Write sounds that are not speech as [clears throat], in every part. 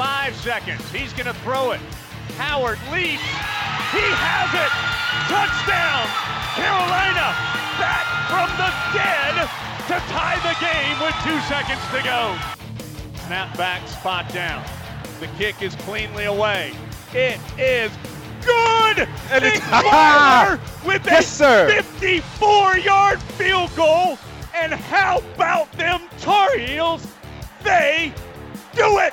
Five seconds. He's going to throw it. Howard leaps. He has it. Touchdown. Carolina back from the dead to tie the game with two seconds to go. Snap back, spot down. The kick is cleanly away. It is good. And Nick it's- [laughs] ah! Weiler with Yes, a sir. 54-yard field goal. And how about them Tar Heels? They do it.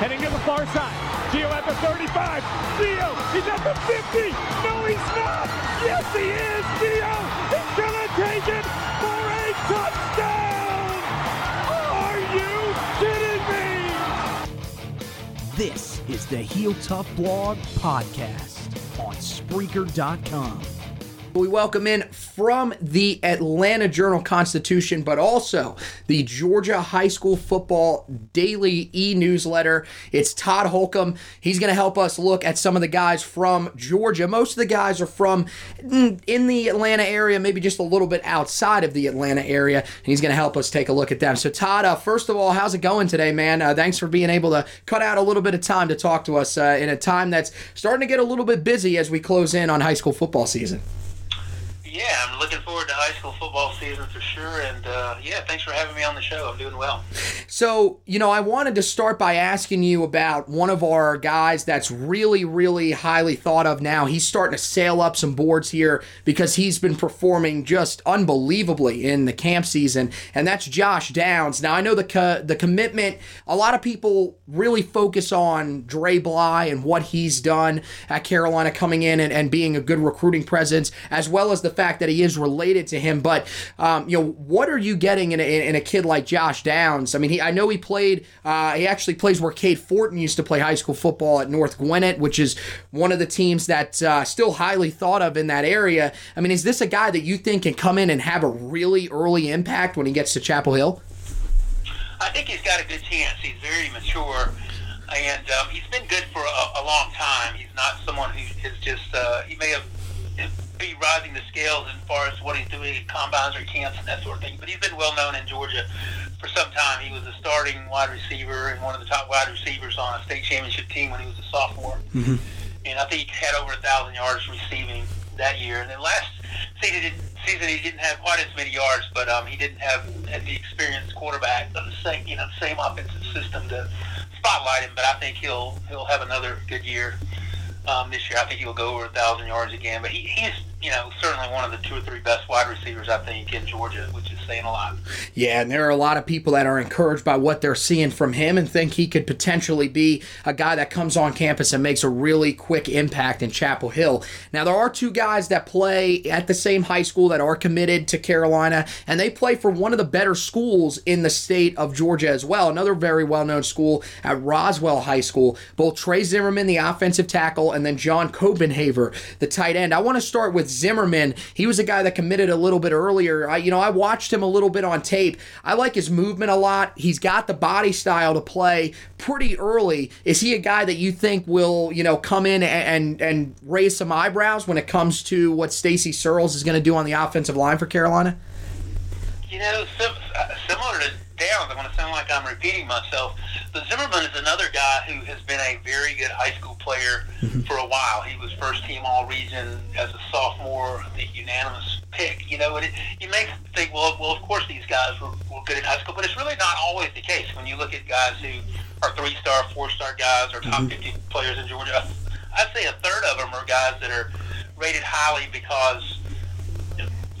Heading to the far side. Gio at the 35. Gio, he's at the 50. No, he's not. Yes, he is. Gio, he's gonna take it for a touchdown. Are you kidding me? This is the Heel Tough Blog Podcast on Spreaker.com. We welcome in from the Atlanta Journal Constitution, but also the Georgia High School Football Daily e newsletter. It's Todd Holcomb. He's going to help us look at some of the guys from Georgia. Most of the guys are from mm, in the Atlanta area, maybe just a little bit outside of the Atlanta area, and he's going to help us take a look at them. So, Todd, uh, first of all, how's it going today, man? Uh, thanks for being able to cut out a little bit of time to talk to us uh, in a time that's starting to get a little bit busy as we close in on high school football season. Yeah, I'm looking forward to high school football season for sure. And uh, yeah, thanks for having me on the show. I'm doing well. So, you know, I wanted to start by asking you about one of our guys that's really, really highly thought of now. He's starting to sail up some boards here because he's been performing just unbelievably in the camp season, and that's Josh Downs. Now, I know the co- the commitment. A lot of people really focus on Dre Bly and what he's done at Carolina, coming in and, and being a good recruiting presence, as well as the fact that he is related to him. But um, you know, what are you getting in a, in a kid like Josh Downs? I mean, he I know he played. Uh, he actually plays where Cade Fortin used to play high school football at North Gwinnett, which is one of the teams that's uh, still highly thought of in that area. I mean, is this a guy that you think can come in and have a really early impact when he gets to Chapel Hill? I think he's got a good chance. He's very mature, and um, he's been good for a, a long time. He's not someone who is just. Uh, he may have be rising the scales as far as what he's doing at combines or camps and that sort of thing. But he's been well known in Georgia for some time. He was a starting wide receiver and one of the top wide receivers on a state championship team when he was a sophomore. Mm-hmm. And I think he had over a thousand yards receiving that year. And then last season, he didn't, season he didn't have quite as many yards, but um, he didn't have the experienced quarterback of the same, you know, same offensive system to spotlight him. But I think he'll he'll have another good year um, this year. I think he'll go over a thousand yards again. But he, he's you know certainly one of the two or three best wide receivers I think in Georgia, which saying a lot. Yeah, and there are a lot of people that are encouraged by what they're seeing from him and think he could potentially be a guy that comes on campus and makes a really quick impact in Chapel Hill. Now, there are two guys that play at the same high school that are committed to Carolina, and they play for one of the better schools in the state of Georgia as well. Another very well known school at Roswell High School. Both Trey Zimmerman, the offensive tackle, and then John Copenhaver, the tight end. I want to start with Zimmerman. He was a guy that committed a little bit earlier. I, you know, I watched him a little bit on tape. I like his movement a lot. He's got the body style to play pretty early. Is he a guy that you think will, you know, come in and and, and raise some eyebrows when it comes to what Stacy Searels is going to do on the offensive line for Carolina? You know, sim- uh, similar to Downs, I'm going to sound like I'm repeating myself, but Zimmerman is another guy who has been a very good high school player for a while. He was first team All Region as a sophomore, the unanimous pick. You know, and it, you make think, well, well, of course these guys were, were good in high school, but it's really not always the case. When you look at guys who are three star, four star guys, or top 50 players in Georgia, I'd say a third of them are guys that are rated highly because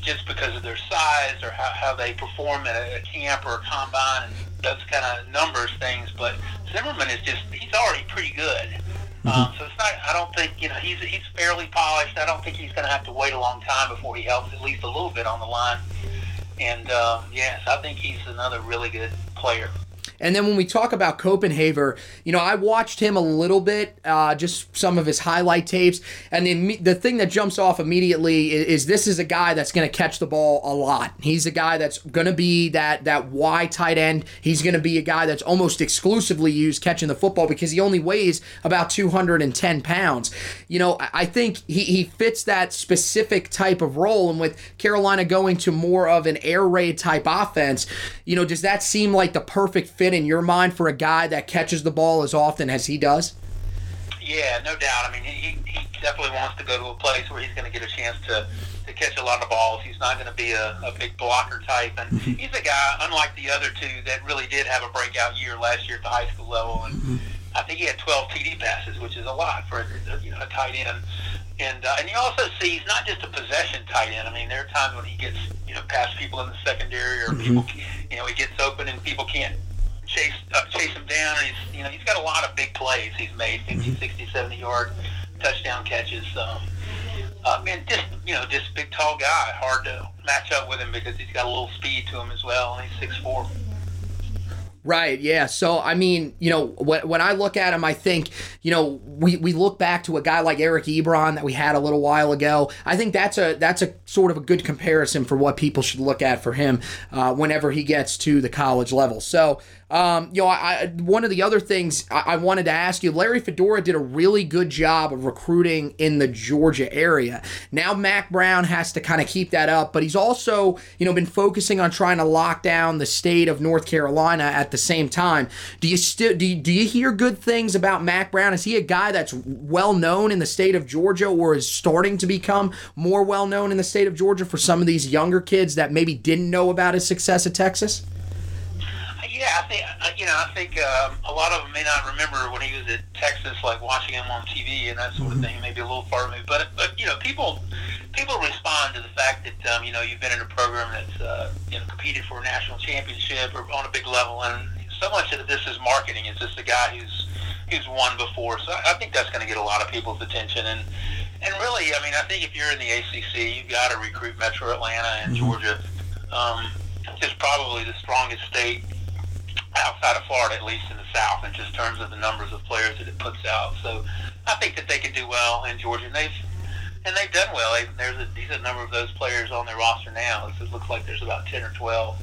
just because of their size or how, how they perform at a, a camp or a combine and those kind of numbers things. But Zimmerman is just, he's already pretty good. Um, so it's not, I don't think, you know, he's, he's fairly polished. I don't think he's going to have to wait a long time before he helps at least a little bit on the line. And, um, yes, I think he's another really good player. And then when we talk about Copenhaver, you know, I watched him a little bit, uh, just some of his highlight tapes, and the the thing that jumps off immediately is, is this is a guy that's going to catch the ball a lot. He's a guy that's going to be that that Y tight end. He's going to be a guy that's almost exclusively used catching the football because he only weighs about 210 pounds. You know, I think he, he fits that specific type of role, and with Carolina going to more of an air raid type offense, you know, does that seem like the perfect fit in your mind for a guy that catches the ball as often as he does? Yeah, no doubt. I mean, he, he definitely wants to go to a place where he's going to get a chance to, to catch a lot of balls. He's not going to be a, a big blocker type. And mm-hmm. he's a guy, unlike the other two, that really did have a breakout year last year at the high school level. And mm-hmm. I think he had 12 TD passes, which is a lot for you know, a tight end. And uh, and you also see he's not just a possession tight end. I mean, there are times when he gets you know past people in the secondary, or mm-hmm. people you know he gets open and people can't chase uh, chase him down. And he's you know he's got a lot of big plays he's made 50, mm-hmm. 60, 70 yard touchdown catches. Um, uh, man, just you know, just big tall guy. Hard to match up with him because he's got a little speed to him as well, and he's six four. Right. Yeah. So I mean, you know, when, when I look at him, I think, you know, we, we look back to a guy like Eric Ebron that we had a little while ago. I think that's a that's a sort of a good comparison for what people should look at for him uh, whenever he gets to the college level. So um, you know, I, one of the other things I, I, wanted to ask you, Larry Fedora did a really good job of recruiting in the Georgia area. Now Mack Brown has to kind of keep that up, but he's also, you know, been focusing on trying to lock down the state of North Carolina at the same time. Do you still do do you hear good things about Mack Brown? Is he a guy that's well known in the state of Georgia, or is starting to become more well known in the state of Georgia for some of these younger kids that maybe didn't know about his success at Texas? Yeah, I think uh, you know. I think um, a lot of them may not remember when he was at Texas, like watching him on TV and that sort of mm-hmm. thing. Maybe a little far removed, but but you know, people people respond to the fact that um, you know you've been in a program that's uh, you know competed for a national championship or on a big level, and so much of this is marketing. It's just a guy who's who's won before. So I think that's going to get a lot of people's attention and. And really, I mean, I think if you're in the ACC, you've got to recruit Metro Atlanta and mm-hmm. Georgia. Um, it's probably the strongest state outside of Florida, at least in the South, in just terms of the numbers of players that it puts out. So I think that they could do well in Georgia, and they've and they've done well. They, there's a decent number of those players on their roster now. It looks like there's about ten or twelve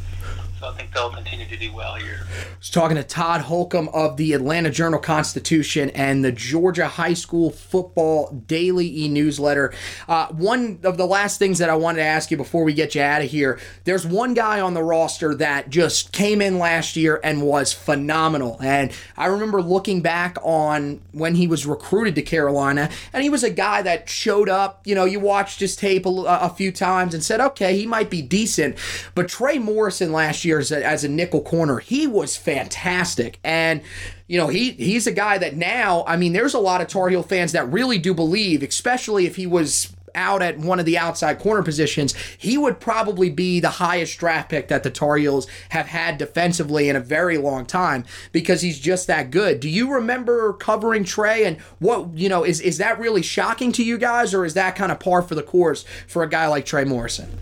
so I think they'll continue to do well here. I was talking to Todd Holcomb of the Atlanta Journal Constitution and the Georgia High School Football Daily e newsletter. Uh, one of the last things that I wanted to ask you before we get you out of here there's one guy on the roster that just came in last year and was phenomenal. And I remember looking back on when he was recruited to Carolina, and he was a guy that showed up. You know, you watched his tape a, a few times and said, okay, he might be decent. But Trey Morrison last year, year as a, as a nickel corner. He was fantastic. And you know, he he's a guy that now, I mean, there's a lot of Tar Heel fans that really do believe, especially if he was out at one of the outside corner positions, he would probably be the highest draft pick that the Tar Heels have had defensively in a very long time because he's just that good. Do you remember covering Trey and what, you know, is, is that really shocking to you guys or is that kind of par for the course for a guy like Trey Morrison?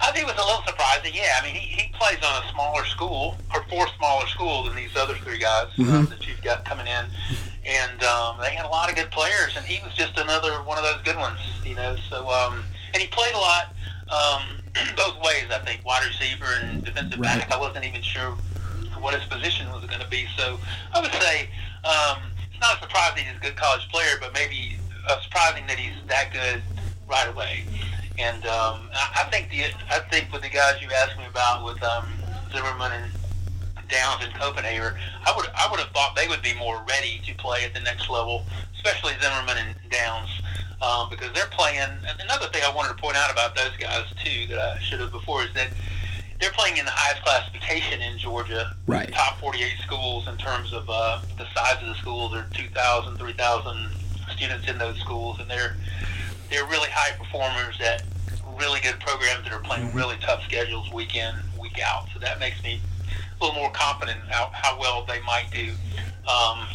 I think it was a little surprising. Yeah, I mean, he, he plays on a smaller school or four smaller schools than these other three guys mm-hmm. um, that you've got coming in, and um, they had a lot of good players, and he was just another one of those good ones, you know. So, um, and he played a lot um, [clears throat] both ways. I think wide receiver and defensive right. back. I wasn't even sure what his position was going to be. So, I would say um, it's not surprising he's a good college player, but maybe uh, surprising that he's that good right away. And um, I, I think the I think with the guys you asked me about with um, Zimmerman and Downs and Copenhaver, I would I would have thought they would be more ready to play at the next level, especially Zimmerman and Downs, um, because they're playing. And another thing I wanted to point out about those guys too that I should have before is that they're playing in the highest classification in Georgia. Right. Top 48 schools in terms of uh, the size of the schools. There are 2,000, 3,000 students in those schools, and they're they're really high performers at really good programs that are playing mm-hmm. really tough schedules week in, week out. So that makes me a little more confident how, how well they might do. Um,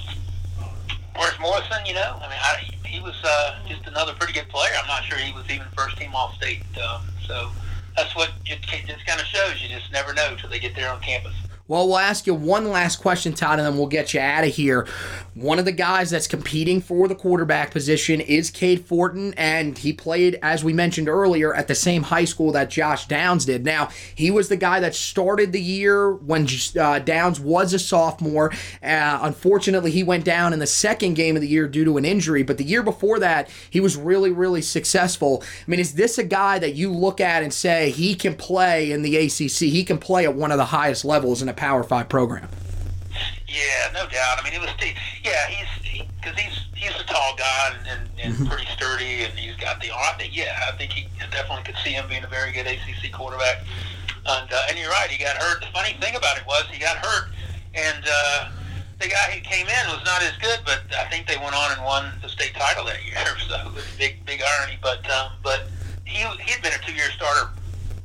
whereas Morrison, you know, I mean, I, he was uh, just another pretty good player. I'm not sure he was even first team All State. Um, so that's what it just kind of shows. You just never know till they get there on campus. Well, we'll ask you one last question, Todd, and then we'll get you out of here. One of the guys that's competing for the quarterback position is Cade Fortin, and he played, as we mentioned earlier, at the same high school that Josh Downs did. Now, he was the guy that started the year when uh, Downs was a sophomore. Uh, unfortunately, he went down in the second game of the year due to an injury, but the year before that, he was really, really successful. I mean, is this a guy that you look at and say he can play in the ACC? He can play at one of the highest levels in a Power Five program. Yeah, no doubt. I mean, it was yeah, he's because he, he's he's a tall guy and, and, mm-hmm. pretty sturdy, and he's got the arm. Yeah, I think he definitely could see him being a very good ACC quarterback. And uh, and you're right, he got hurt. The funny thing about it was he got hurt, and uh, the guy who came in was not as good, but I think they went on and won the state title that year. [laughs] So it was big big irony, but um, but he he had been a two year starter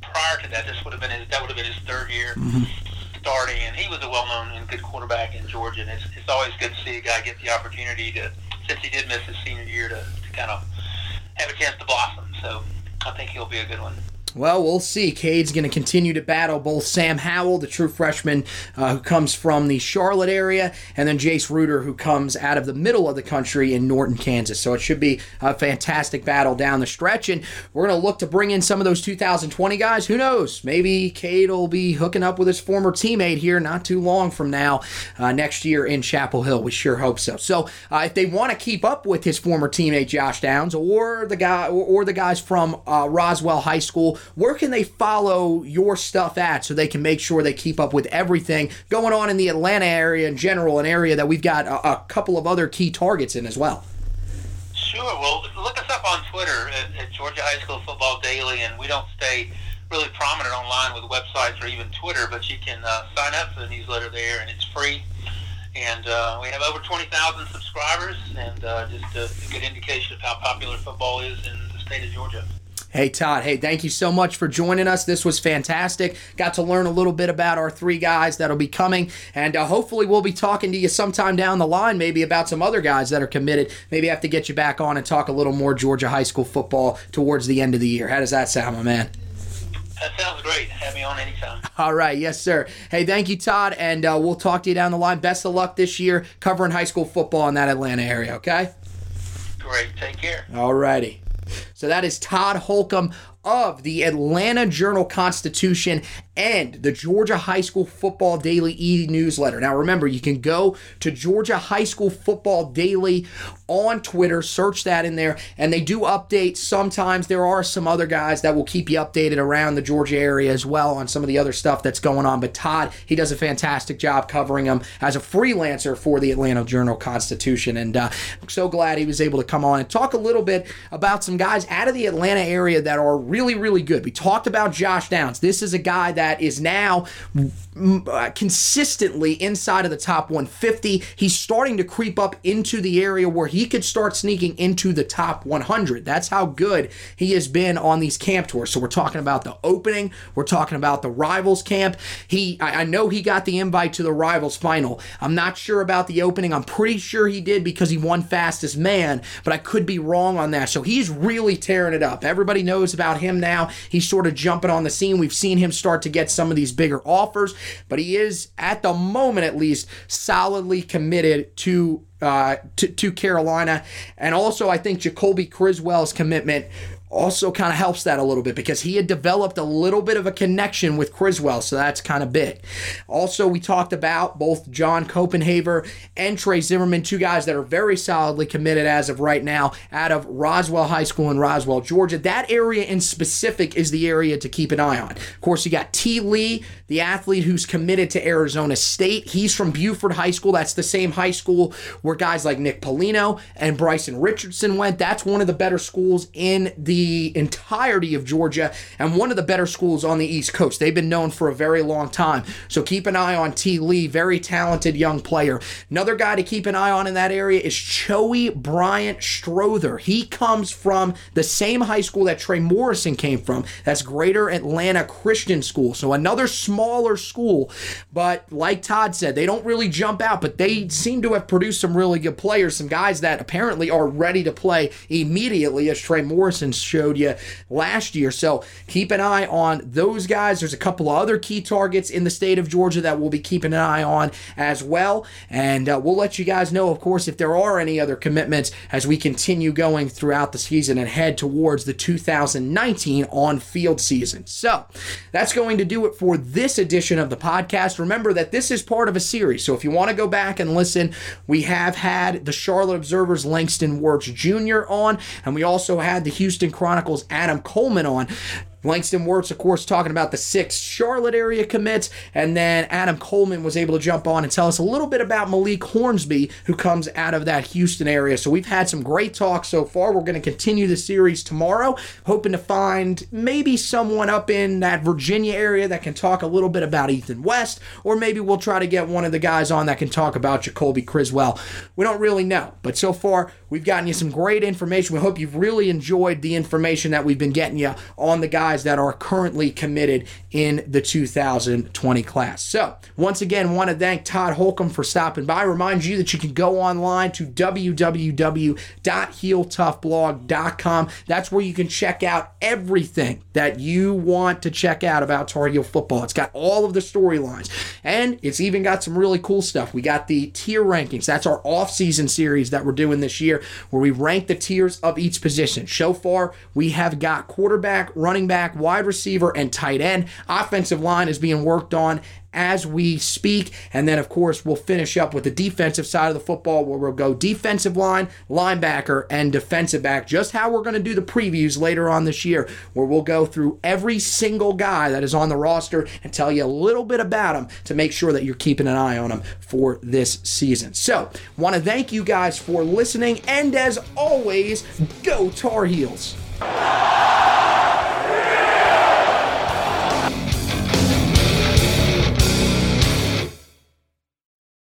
prior to that. This would have been his that would have been his third year. Mm-hmm starting, and he was a well-known and good quarterback in Georgia. And it's, it's always good to see a guy get the opportunity to, since he did miss his senior year, to, to kind of have a chance to blossom. So I think he'll be a good one. Well, we'll see. Cade's going to continue to battle both Sam Howell, the true freshman uh, who comes from the Charlotte area, and then Jace Ruder, who comes out of the middle of the country in Norton, Kansas. So it should be a fantastic battle down the stretch. And we're going to look to bring in some of those 2020 guys. Who knows? Maybe Cade will be hooking up with his former teammate here not too long from now uh, next year in Chapel Hill. We sure hope so. So uh, if they want to keep up with his former teammate Josh Downs or the guy or, or the guys from uh, Roswell High School, where can they follow your stuff at so they can make sure they keep up with everything going on in the Atlanta area in general, an area that we've got a, a couple of other key targets in as well? Sure. Well, look us up on Twitter at, at Georgia High School Football Daily, and we don't stay really prominent online with websites or even Twitter, but you can uh, sign up for the newsletter there, and it's free. And uh, we have over 20,000 subscribers, and uh, just a, a good indication of how popular football is in the state of Georgia. Hey, Todd. Hey, thank you so much for joining us. This was fantastic. Got to learn a little bit about our three guys that'll be coming. And uh, hopefully, we'll be talking to you sometime down the line, maybe about some other guys that are committed. Maybe have to get you back on and talk a little more Georgia high school football towards the end of the year. How does that sound, my man? That sounds great. Have me on anytime. All right. Yes, sir. Hey, thank you, Todd. And uh, we'll talk to you down the line. Best of luck this year covering high school football in that Atlanta area, okay? Great. Take care. All righty. So that is Todd Holcomb of the Atlanta Journal Constitution and the Georgia High School Football Daily e newsletter. Now, remember, you can go to Georgia High School Football Daily on Twitter, search that in there, and they do update. Sometimes there are some other guys that will keep you updated around the Georgia area as well on some of the other stuff that's going on. But Todd, he does a fantastic job covering them as a freelancer for the Atlanta Journal Constitution. And uh, I'm so glad he was able to come on and talk a little bit about some guys out of the Atlanta area that are really, really good. We talked about Josh Downs. This is a guy that is now uh, consistently inside of the top 150. He's starting to creep up into the area where he could start sneaking into the top 100. That's how good he has been on these camp tours. So we're talking about the opening, we're talking about the rivals camp. He, I, I know he got the invite to the rivals final. I'm not sure about the opening. I'm pretty sure he did because he won fastest man, but I could be wrong on that. So he's really tearing it up. Everybody knows about him now. He's sort of jumping on the scene. We've seen him start to get some of these bigger offers, but he is, at the moment at least, solidly committed to uh, to, to Carolina. And also, I think Jacoby Criswell's commitment also kind of helps that a little bit because he had developed a little bit of a connection with Criswell, so that's kind of big. Also, we talked about both John Copenhaver and Trey Zimmerman, two guys that are very solidly committed as of right now out of Roswell High School in Roswell, Georgia. That area in specific is the area to keep an eye on. Of course, you got T. Lee, the athlete who's committed to Arizona State. He's from Buford High School. That's the same high school where guys like Nick Polino and Bryson Richardson went. That's one of the better schools in the entirety of Georgia and one of the better schools on the East Coast. They've been known for a very long time. So keep an eye on T. Lee, very talented young player. Another guy to keep an eye on in that area is Choey Bryant Strother. He comes from the same high school that Trey Morrison came from. That's Greater Atlanta Christian School. So another smaller school. But like Todd said, they don't really jump out, but they seem to have produced some really good players, some guys that apparently are ready to play immediately as Trey Morrison's showed you last year. So keep an eye on those guys. There's a couple of other key targets in the state of Georgia that we'll be keeping an eye on as well. And uh, we'll let you guys know, of course, if there are any other commitments as we continue going throughout the season and head towards the 2019 on field season. So that's going to do it for this edition of the podcast. Remember that this is part of a series. So if you want to go back and listen, we have had the Charlotte Observer's Langston Wertz Jr. on, and we also had the Houston Chronicles Adam Coleman on. Langston Wertz, of course, talking about the six Charlotte area commits. And then Adam Coleman was able to jump on and tell us a little bit about Malik Hornsby, who comes out of that Houston area. So we've had some great talks so far. We're going to continue the series tomorrow, hoping to find maybe someone up in that Virginia area that can talk a little bit about Ethan West, or maybe we'll try to get one of the guys on that can talk about Jacoby Criswell. We don't really know, but so far we've gotten you some great information. We hope you've really enjoyed the information that we've been getting you on the guys guys that are currently committed in the 2020 class. So, once again, want to thank Todd Holcomb for stopping by. Remind you that you can go online to www.heeltoughblog.com. That's where you can check out everything that you want to check out about Tar Heel football. It's got all of the storylines, and it's even got some really cool stuff. We got the tier rankings. That's our off-season series that we're doing this year, where we rank the tiers of each position. So far, we have got quarterback, running back wide receiver, and tight end. Offensive line is being worked on as we speak. And then, of course, we'll finish up with the defensive side of the football where we'll go defensive line, linebacker, and defensive back. Just how we're going to do the previews later on this year, where we'll go through every single guy that is on the roster and tell you a little bit about them to make sure that you're keeping an eye on them for this season. So, want to thank you guys for listening. And as always, go Tar Heels.